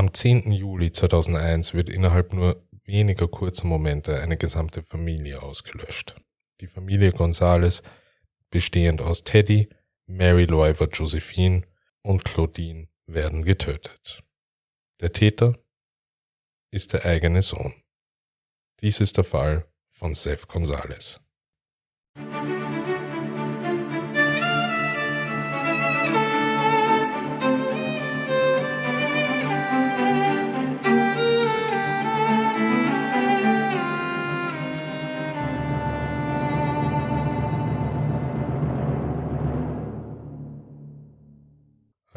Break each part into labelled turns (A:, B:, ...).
A: Am 10. Juli 2001 wird innerhalb nur weniger kurzer Momente eine gesamte Familie ausgelöscht. Die Familie Gonzales, bestehend aus Teddy, Mary Loiver Josephine und Claudine, werden getötet. Der Täter ist der eigene Sohn. Dies ist der Fall von Seth Gonzales.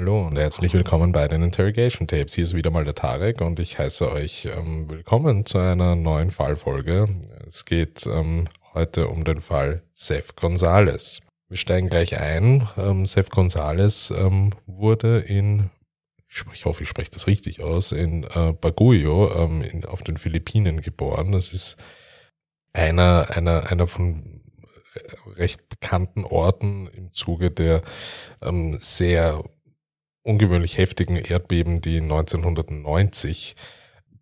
A: Hallo und herzlich willkommen bei den Interrogation Tapes. Hier ist wieder mal der Tarek und ich heiße euch ähm, willkommen zu einer neuen Fallfolge. Es geht ähm, heute um den Fall Seth Gonzales. Wir steigen gleich ein. Ähm, Seth Gonzales ähm, wurde in, ich hoffe, ich spreche das richtig aus, in äh, Baguio ähm, in, auf den Philippinen geboren. Das ist einer, einer, einer von recht bekannten Orten im Zuge der ähm, sehr ungewöhnlich heftigen Erdbeben, die 1990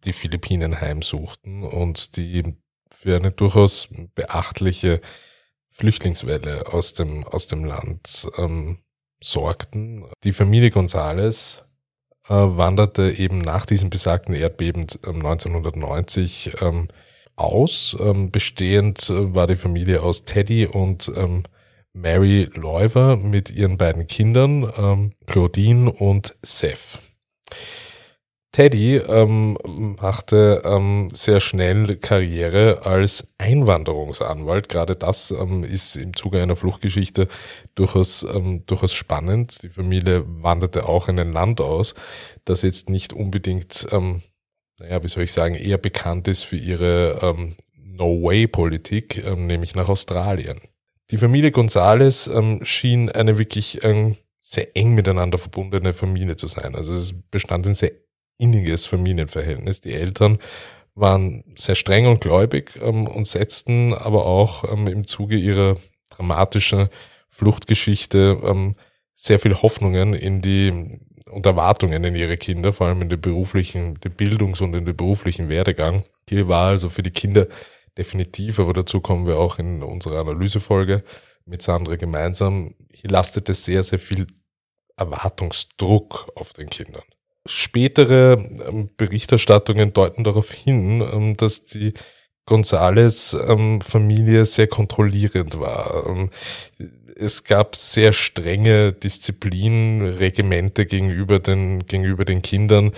A: die Philippinen heimsuchten und die für eine durchaus beachtliche Flüchtlingswelle aus dem, aus dem Land ähm, sorgten. Die Familie Gonzales äh, wanderte eben nach diesem besagten Erdbeben äh, 1990 ähm, aus. Ähm, bestehend äh, war die Familie aus Teddy und ähm, Mary Loiver mit ihren beiden Kindern, ähm, Claudine und Seth. Teddy ähm, machte ähm, sehr schnell Karriere als Einwanderungsanwalt. Gerade das ähm, ist im Zuge einer Fluchtgeschichte durchaus, ähm, durchaus spannend. Die Familie wanderte auch in ein Land aus, das jetzt nicht unbedingt, ähm, naja, wie soll ich sagen, eher bekannt ist für ihre ähm, No-Way-Politik, ähm, nämlich nach Australien. Die Familie Gonzales ähm, schien eine wirklich ähm, sehr eng miteinander verbundene Familie zu sein. Also es bestand ein sehr inniges Familienverhältnis. Die Eltern waren sehr streng und gläubig ähm, und setzten aber auch ähm, im Zuge ihrer dramatischen Fluchtgeschichte ähm, sehr viel Hoffnungen in die und Erwartungen in ihre Kinder, vor allem in den beruflichen, den Bildungs- und in den beruflichen Werdegang. Hier war also für die Kinder definitiv, aber dazu kommen wir auch in unserer Analysefolge mit Sandra gemeinsam. Hier lastet es sehr, sehr viel Erwartungsdruck auf den Kindern. Spätere ähm, Berichterstattungen deuten darauf hin, ähm, dass die Gonzales-Familie ähm, sehr kontrollierend war. Es gab sehr strenge Disziplinregimente gegenüber den, gegenüber den Kindern,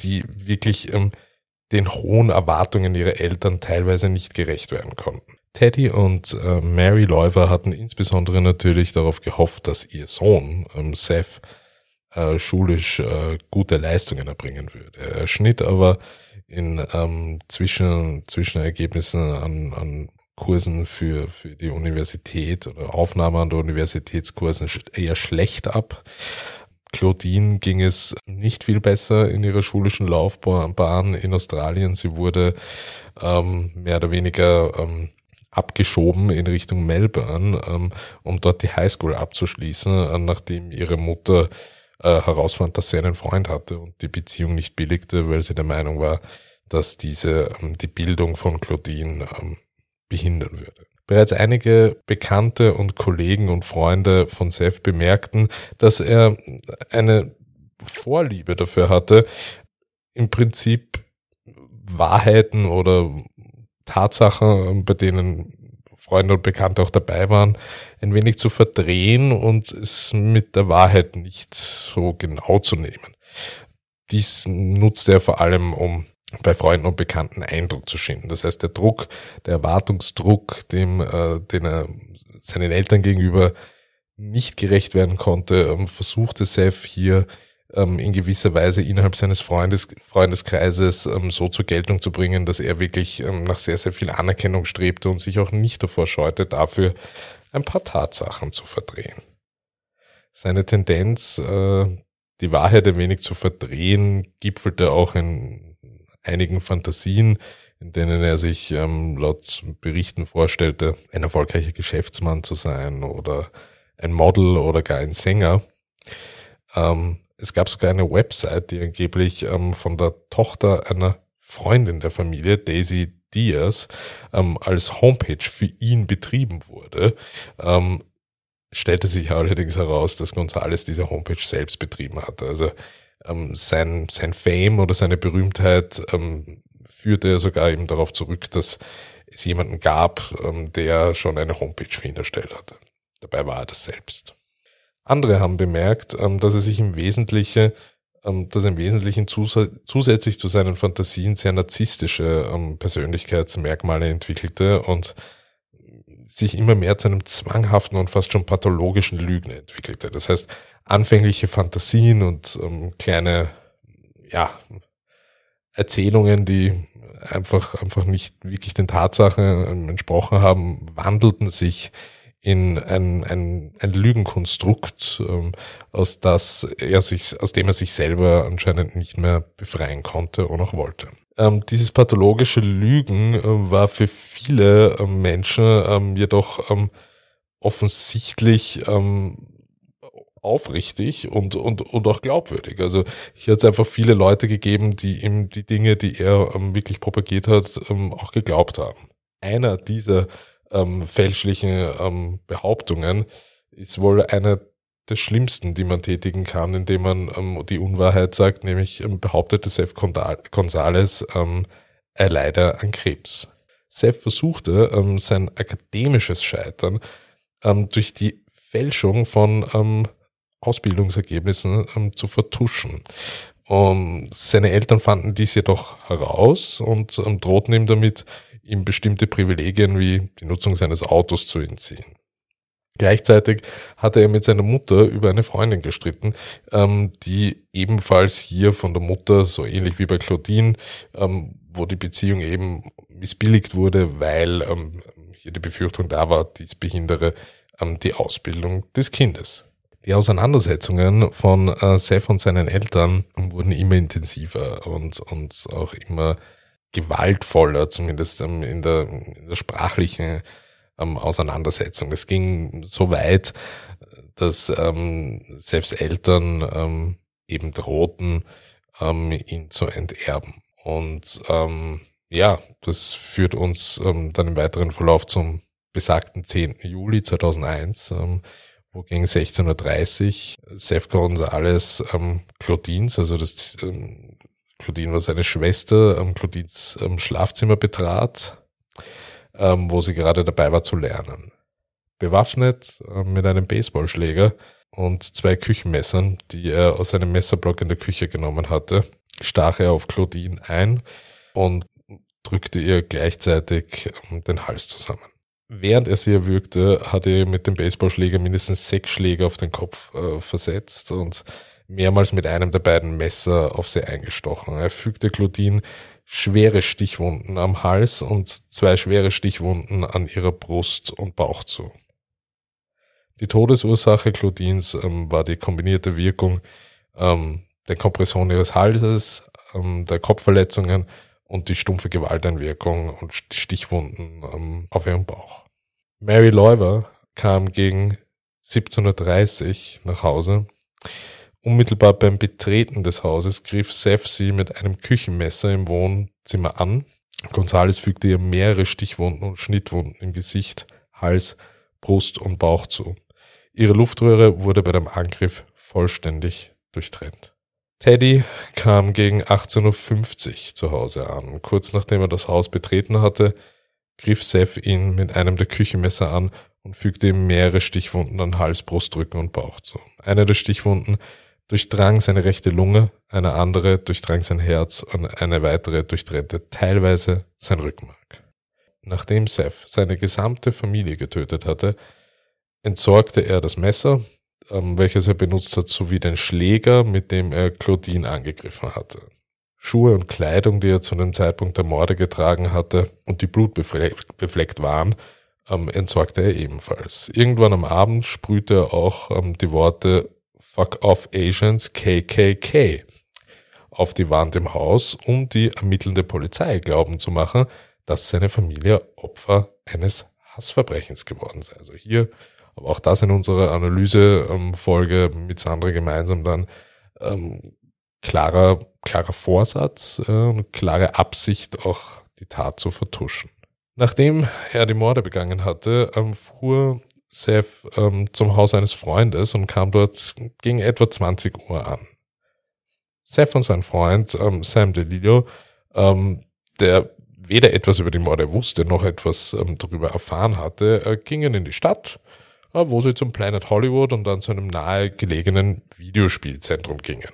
A: die wirklich den hohen Erwartungen ihrer Eltern teilweise nicht gerecht werden konnten. Teddy und äh, Mary Loiver hatten insbesondere natürlich darauf gehofft, dass ihr Sohn ähm, Seth äh, schulisch äh, gute Leistungen erbringen würde. Er schnitt aber in ähm, Zwischen, Zwischenergebnissen an, an Kursen für, für die Universität oder Aufnahme an der Universitätskursen eher schlecht ab. Claudine ging es nicht viel besser in ihrer schulischen Laufbahn in Australien. Sie wurde ähm, mehr oder weniger ähm, abgeschoben in Richtung Melbourne, ähm, um dort die Highschool abzuschließen, äh, nachdem ihre Mutter äh, herausfand, dass sie einen Freund hatte und die Beziehung nicht billigte, weil sie der Meinung war, dass diese ähm, die Bildung von Claudine ähm, behindern würde. Bereits einige Bekannte und Kollegen und Freunde von Seth bemerkten, dass er eine Vorliebe dafür hatte, im Prinzip Wahrheiten oder Tatsachen, bei denen Freunde und Bekannte auch dabei waren, ein wenig zu verdrehen und es mit der Wahrheit nicht so genau zu nehmen. Dies nutzte er vor allem, um bei Freunden und Bekannten Eindruck zu schinden. Das heißt, der Druck, der Erwartungsdruck, dem, äh, den er seinen Eltern gegenüber nicht gerecht werden konnte, ähm, versuchte Seth hier ähm, in gewisser Weise innerhalb seines Freundes, Freundeskreises ähm, so zur Geltung zu bringen, dass er wirklich ähm, nach sehr, sehr viel Anerkennung strebte und sich auch nicht davor scheute, dafür ein paar Tatsachen zu verdrehen. Seine Tendenz, äh, die Wahrheit ein wenig zu verdrehen, gipfelte auch in einigen Fantasien, in denen er sich ähm, laut Berichten vorstellte, ein erfolgreicher Geschäftsmann zu sein oder ein Model oder gar ein Sänger. Ähm, es gab sogar eine Website, die angeblich ähm, von der Tochter einer Freundin der Familie, Daisy Diaz, ähm, als Homepage für ihn betrieben wurde. Ähm, stellte sich allerdings heraus, dass Gonzales diese Homepage selbst betrieben hatte. Also ähm, sein, sein Fame oder seine Berühmtheit ähm, führte sogar eben darauf zurück, dass es jemanden gab, ähm, der schon eine Homepage für ihn erstellt hatte. Dabei war er das selbst. Andere haben bemerkt, ähm, dass er sich im Wesentlichen, ähm, dass er im Wesentlichen zus zusätzlich zu seinen Fantasien sehr narzisstische ähm, Persönlichkeitsmerkmale entwickelte und sich immer mehr zu einem zwanghaften und fast schon pathologischen Lügen entwickelte. Das heißt, anfängliche Fantasien und ähm, kleine, ja, Erzählungen, die einfach, einfach nicht wirklich den Tatsachen ähm, entsprochen haben, wandelten sich in ein, ein, ein Lügenkonstrukt, ähm, aus, das er sich, aus dem er sich selber anscheinend nicht mehr befreien konnte oder auch wollte. Ähm, dieses pathologische Lügen äh, war für viele äh, Menschen ähm, jedoch ähm, offensichtlich ähm, aufrichtig und, und, und auch glaubwürdig. Also hier hat es einfach viele Leute gegeben, die ihm die Dinge, die er ähm, wirklich propagiert hat, ähm, auch geglaubt haben. Einer dieser fälschlichen Behauptungen ist wohl einer der schlimmsten, die man tätigen kann, indem man ähm, die Unwahrheit sagt, nämlich ähm, behauptete Seth Gonzales, ähm, er leide an Krebs. Seth versuchte ähm, sein akademisches Scheitern ähm, durch die Fälschung von ähm, Ausbildungsergebnissen ähm, zu vertuschen. Um, seine Eltern fanden dies jedoch heraus und ähm, drohten ihm damit, ihm bestimmte Privilegien wie die Nutzung seines Autos zu entziehen. Gleichzeitig hatte er mit seiner Mutter über eine Freundin gestritten, ähm, die ebenfalls hier von der Mutter, so ähnlich wie bei Claudine, ähm, wo die Beziehung eben missbilligt wurde, weil ähm, hier die Befürchtung da war, dies behindere ähm, die Ausbildung des Kindes. Die Auseinandersetzungen von äh, Seth und seinen Eltern wurden immer intensiver und, und auch immer gewaltvoller, zumindest ähm, in, der, in der sprachlichen ähm, Auseinandersetzung. Es ging so weit, dass ähm, Seths Eltern ähm, eben drohten, ähm, ihn zu enterben. Und ähm, ja, das führt uns ähm, dann im weiteren Verlauf zum besagten 10. Juli 2001, ähm, wo gegen 16.30 Uhr Seth Gonzales ähm, Claudines, also das ähm, Claudine war seine Schwester, ähm, Claudines ähm, Schlafzimmer betrat, ähm, wo sie gerade dabei war zu lernen. Bewaffnet äh, mit einem Baseballschläger und zwei Küchenmessern, die er aus einem Messerblock in der Küche genommen hatte, stach er auf Claudine ein und drückte ihr gleichzeitig ähm, den Hals zusammen. Während er sie erwürgte, hatte er mit dem Baseballschläger mindestens sechs Schläge auf den Kopf äh, versetzt und mehrmals mit einem der beiden Messer auf sie eingestochen. Er fügte Claudine schwere Stichwunden am Hals und zwei schwere Stichwunden an ihrer Brust und Bauch zu. Die Todesursache Claudines ähm, war die kombinierte Wirkung ähm, der Kompression ihres Halses, ähm, der Kopfverletzungen und die stumpfe Gewalteinwirkung und Stichwunden ähm, auf ihrem Bauch. Mary Leuver kam gegen 17.30 Uhr nach Hause. Unmittelbar beim Betreten des Hauses griff Seth sie mit einem Küchenmesser im Wohnzimmer an. Gonzales fügte ihr mehrere Stichwunden und Schnittwunden im Gesicht, Hals, Brust und Bauch zu. Ihre Luftröhre wurde bei dem Angriff vollständig durchtrennt. Teddy kam gegen 18.50 Uhr zu Hause an. Kurz nachdem er das Haus betreten hatte, griff Seth ihn mit einem der Küchenmesser an und fügte ihm mehrere Stichwunden an Hals, Brust, Rücken und Bauch zu. Eine der Stichwunden durchdrang seine rechte Lunge, eine andere durchdrang sein Herz und eine weitere durchtrennte teilweise sein Rückenmark. Nachdem Seth seine gesamte Familie getötet hatte, entsorgte er das Messer, ähm, welches er benutzt hat, sowie den Schläger, mit dem er Claudine angegriffen hatte. Schuhe und Kleidung, die er zu dem Zeitpunkt der Morde getragen hatte und die blutbefleckt waren, ähm, entsorgte er ebenfalls. Irgendwann am Abend sprühte er auch ähm, die Worte Fuck off Asians KKK auf die Wand im Haus, um die ermittelnde Polizei glauben zu machen, dass seine Familie Opfer eines Hassverbrechens geworden sei. Also hier aber auch das in unserer Analysefolge mit Sandra gemeinsam dann ähm, klarer, klarer Vorsatz äh, klare Absicht, auch die Tat zu vertuschen. Nachdem er die Morde begangen hatte, ähm, fuhr Seth ähm, zum Haus eines Freundes und kam dort gegen etwa 20 Uhr an. Seth und sein Freund ähm, Sam DeLillo, ähm, der weder etwas über die Morde wusste, noch etwas ähm, darüber erfahren hatte, äh, gingen in die Stadt, äh, wo sie zum Planet Hollywood und dann zu einem nahegelegenen Videospielzentrum gingen.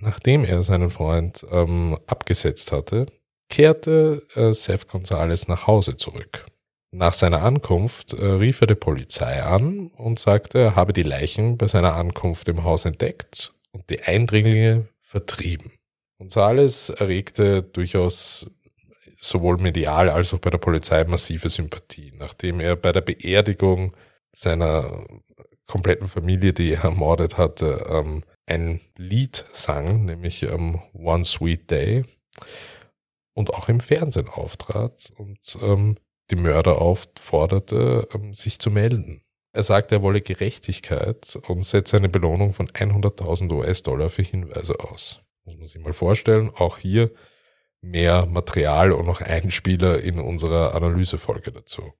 A: Nachdem er seinen Freund ähm, abgesetzt hatte, kehrte äh, Seth Gonzalez nach Hause zurück. Nach seiner Ankunft äh, rief er die Polizei an und sagte, er habe die Leichen bei seiner Ankunft im Haus entdeckt und die Eindringlinge vertrieben. Gonzales erregte durchaus sowohl medial als auch bei der Polizei massive Sympathie, nachdem er bei der Beerdigung seiner kompletten Familie, die er ermordet hatte, ähm, ein Lied sang, nämlich ähm, One Sweet Day und auch im Fernsehen auftrat und ähm, die Mörder aufforderte, ähm, sich zu melden. Er sagte, er wolle Gerechtigkeit und setze eine Belohnung von 100.000 US-Dollar für Hinweise aus. Muss man sich mal vorstellen. Auch hier mehr Material und noch Einspieler in unserer Analysefolge dazu.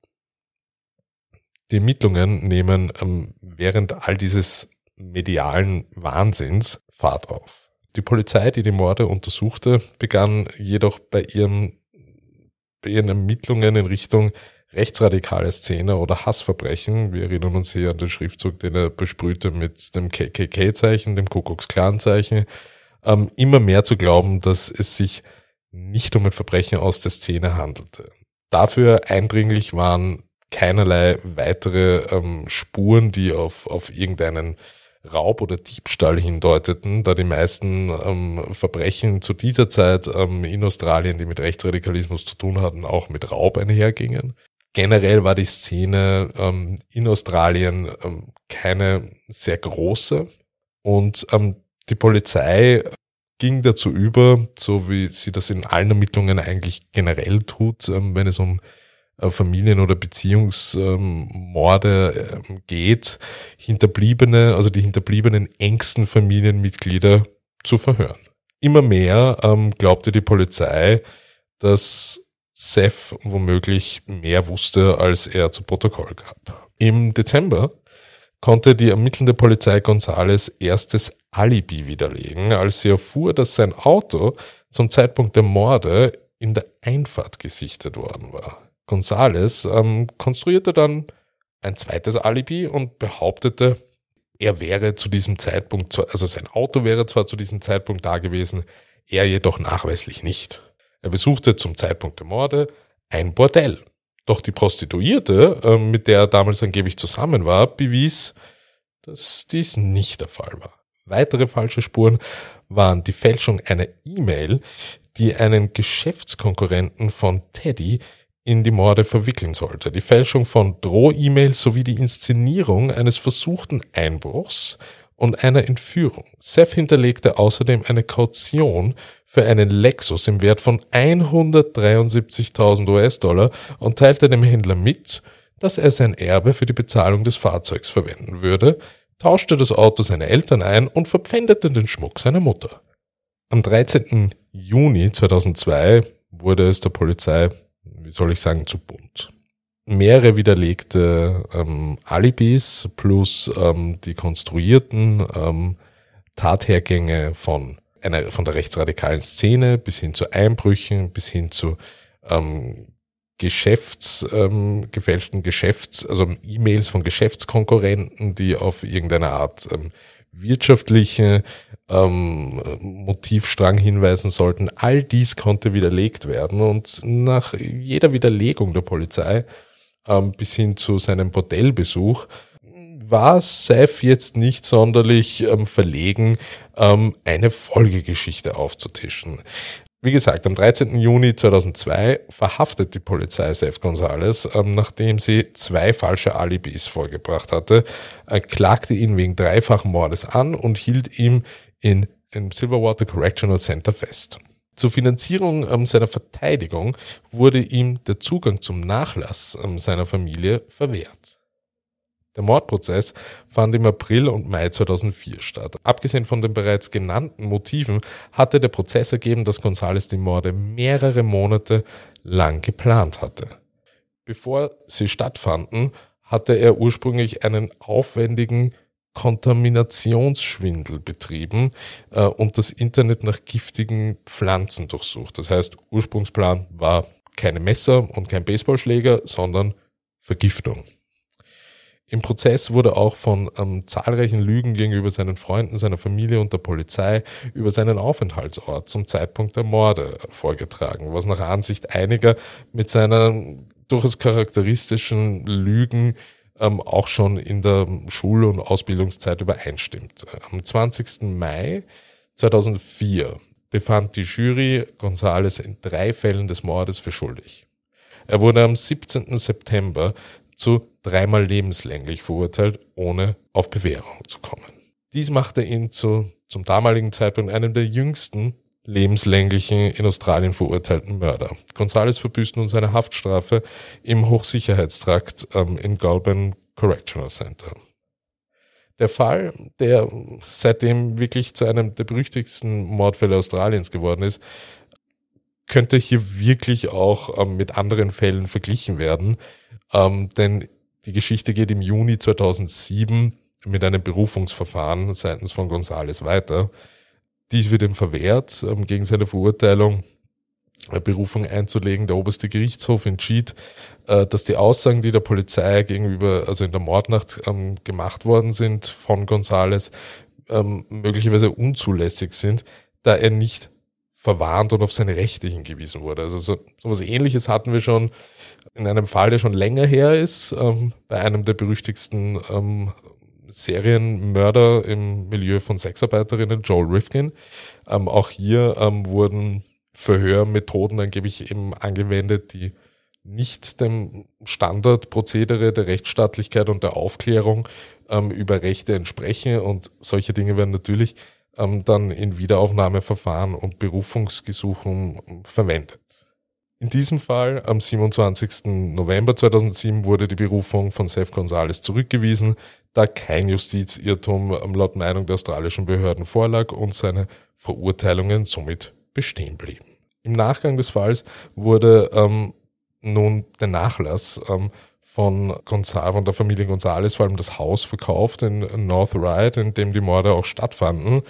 A: Die Ermittlungen nehmen ähm, während all dieses medialen Wahnsinns Fahrt auf. Die Polizei, die die Morde untersuchte, begann jedoch bei ihrem bei ihren Ermittlungen in Richtung rechtsradikale Szene oder Hassverbrechen. Wir erinnern uns hier an den Schriftzug, den er besprühte mit dem KKK-Zeichen, dem Kuckucksklan-Zeichen, ähm, immer mehr zu glauben, dass es sich nicht um ein Verbrechen aus der Szene handelte. Dafür eindringlich waren keinerlei weitere ähm, Spuren, die auf, auf irgendeinen Raub oder Diebstahl hindeuteten, da die meisten ähm, Verbrechen zu dieser Zeit ähm, in Australien, die mit Rechtsradikalismus zu tun hatten, auch mit Raub einhergingen. Generell war die Szene ähm, in Australien ähm, keine sehr große und ähm, die Polizei ging dazu über, so wie sie das in allen Ermittlungen eigentlich generell tut, ähm, wenn es um Familien- oder Beziehungsmorde ähm, geht, Hinterbliebene, also die hinterbliebenen engsten Familienmitglieder zu verhören. Immer mehr ähm, glaubte die Polizei, dass Seth womöglich mehr wusste, als er zu Protokoll gab. Im Dezember konnte die ermittelnde Polizei Gonzales erstes Alibi widerlegen, als sie erfuhr, dass sein Auto zum Zeitpunkt der Morde in der Einfahrt gesichtet worden war. Gonzales ähm, konstruierte dann ein zweites Alibi und behauptete, er wäre zu diesem Zeitpunkt, also sein Auto wäre zwar zu diesem Zeitpunkt da gewesen, er jedoch nachweislich nicht. Er besuchte zum Zeitpunkt der Morde ein Bordell. Doch die Prostituierte, äh, mit der er damals angeblich zusammen war, bewies, dass dies nicht der Fall war. Weitere falsche Spuren waren die Fälschung einer E-Mail, die einen Geschäftskonkurrenten von Teddy in die Morde verwickeln sollte. Die Fälschung von Droh-E-Mails sowie die Inszenierung eines versuchten Einbruchs und einer Entführung. Seth hinterlegte außerdem eine Kaution für einen Lexus im Wert von 173.000 US-Dollar und teilte dem Händler mit, dass er sein Erbe für die Bezahlung des Fahrzeugs verwenden würde, tauschte das Auto seiner Eltern ein und verpfändete den Schmuck seiner Mutter. Am 13. Juni 2002 wurde es der Polizei wie soll ich sagen, zu bunt. Mehrere widerlegte ähm, Alibis plus ähm, die konstruierten ähm, Tathergänge von einer von der rechtsradikalen Szene bis hin zu Einbrüchen, bis hin zu ähm, Geschäfts, ähm, gefälschten Geschäfts, also E-Mails von Geschäftskonkurrenten, die auf irgendeine Art ähm, wirtschaftliche ähm, Motivstrang hinweisen sollten. All dies konnte widerlegt werden und nach jeder Widerlegung der Polizei ähm, bis hin zu seinem Bordellbesuch war Seth jetzt nicht sonderlich ähm, verlegen, ähm, eine Folgegeschichte aufzutischen. Wie gesagt, am 13. Juni 2002 verhaftet die Polizei Seth Gonzalez, ähm, nachdem sie zwei falsche Alibis vorgebracht hatte, klagte ihn wegen dreifachen Mordes an und hielt ihm in, im Silverwater Correctional Center fest. Zur Finanzierung ähm, seiner Verteidigung wurde ihm der Zugang zum Nachlass ähm, seiner Familie verwehrt. Der Mordprozess fand im April und Mai 2004 statt. Abgesehen von den bereits genannten Motiven hatte der Prozess ergeben, dass Gonzales die Morde mehrere Monate lang geplant hatte. Bevor sie stattfanden, hatte er ursprünglich einen aufwendigen Kontaminationsschwindel betrieben äh, und das Internet nach giftigen Pflanzen durchsucht. Das heißt, Ursprungsplan war keine Messer und kein Baseballschläger, sondern Vergiftung. Im Prozess wurde auch von ähm, zahlreichen Lügen gegenüber seinen Freunden, seiner Familie und der Polizei über seinen Aufenthaltsort zum Zeitpunkt der Morde vorgetragen, was nach Ansicht einiger mit seinen durchaus charakteristischen Lügen ähm, auch schon in der Schul- und Ausbildungszeit übereinstimmt. Am 20. Mai 2004 befand die Jury Gonzales in drei Fällen des Mordes für schuldig. Er wurde am 17. September zu dreimal lebenslänglich verurteilt, ohne auf Bewährung zu kommen. Dies machte ihn zu, zum damaligen Zeitpunkt einem der jüngsten lebenslänglichen in Australien verurteilten Mörder. Gonzales verbüßt nun seine Haftstrafe im Hochsicherheitstrakt ähm, in Goulburn Correctional Center. Der Fall, der seitdem wirklich zu einem der berüchtigsten Mordfälle Australiens geworden ist, könnte hier wirklich auch ähm, mit anderen Fällen verglichen werden. Ähm, denn die Geschichte geht im Juni 2007 mit einem Berufungsverfahren seitens von Gonzales weiter. Dies wird ihm verwehrt ähm, gegen seine Verurteilung. Berufung einzulegen. Der oberste Gerichtshof entschied, äh, dass die Aussagen, die der Polizei gegenüber, also in der Mordnacht ähm, gemacht worden sind von Gonzales, ähm, möglicherweise unzulässig sind, da er nicht verwarnt und auf seine Rechte hingewiesen wurde. Also so, so was ähnliches hatten wir schon in einem Fall, der schon länger her ist, ähm, bei einem der berüchtigsten ähm, Serienmörder im Milieu von Sexarbeiterinnen, Joel Rifkin. Ähm, auch hier ähm, wurden Verhörmethoden angeblich eben angewendet, die nicht dem Standardprozedere der Rechtsstaatlichkeit und der Aufklärung ähm, über Rechte entsprechen. Und solche Dinge werden natürlich ähm, dann in Wiederaufnahmeverfahren und Berufungsgesuchen verwendet. In diesem Fall am 27. November 2007 wurde die Berufung von Seth Gonzales zurückgewiesen, da kein Justizirrtum ähm, laut Meinung der australischen Behörden vorlag und seine Verurteilungen somit bestehen blieben. Im Nachgang des Falls wurde ähm, nun der Nachlass ähm, von, Gonzales, von der Familie Gonzales, vor allem das Haus verkauft in North Ryde, in dem die Morde auch stattfanden.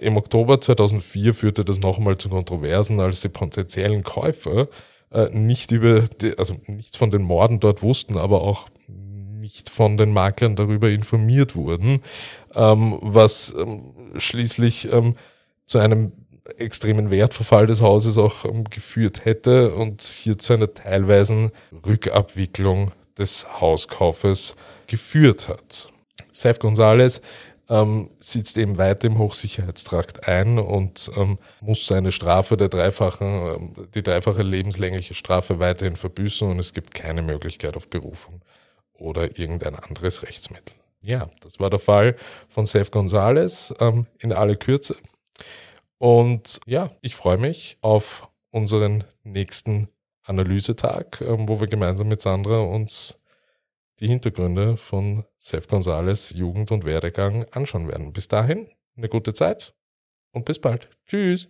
A: Im Oktober 2004 führte das nochmal zu Kontroversen, als die potenziellen Käufer äh, nicht über, die, also nichts von den Morden dort wussten, aber auch nicht von den Maklern darüber informiert wurden, ähm, was ähm, schließlich ähm, zu einem extremen Wertverfall des Hauses auch ähm, geführt hätte und hier zu einer teilweisen Rückabwicklung des Hauskaufes geführt hat. Seth Gonzalez ähm, sitzt eben weiter im Hochsicherheitstrakt ein und ähm, muss seine Strafe der dreifachen, ähm, die dreifache lebenslängliche Strafe weiterhin verbüßen und es gibt keine Möglichkeit auf Berufung oder irgendein anderes Rechtsmittel. Ja, das war der Fall von Seth Gonzalez ähm, in aller Kürze. Und ja, ich freue mich auf unseren nächsten Analysetag, ähm, wo wir gemeinsam mit Sandra uns die Hintergründe von Seth Gonzales Jugend und Werdegang anschauen werden. Bis dahin, eine gute Zeit und bis bald. Tschüss.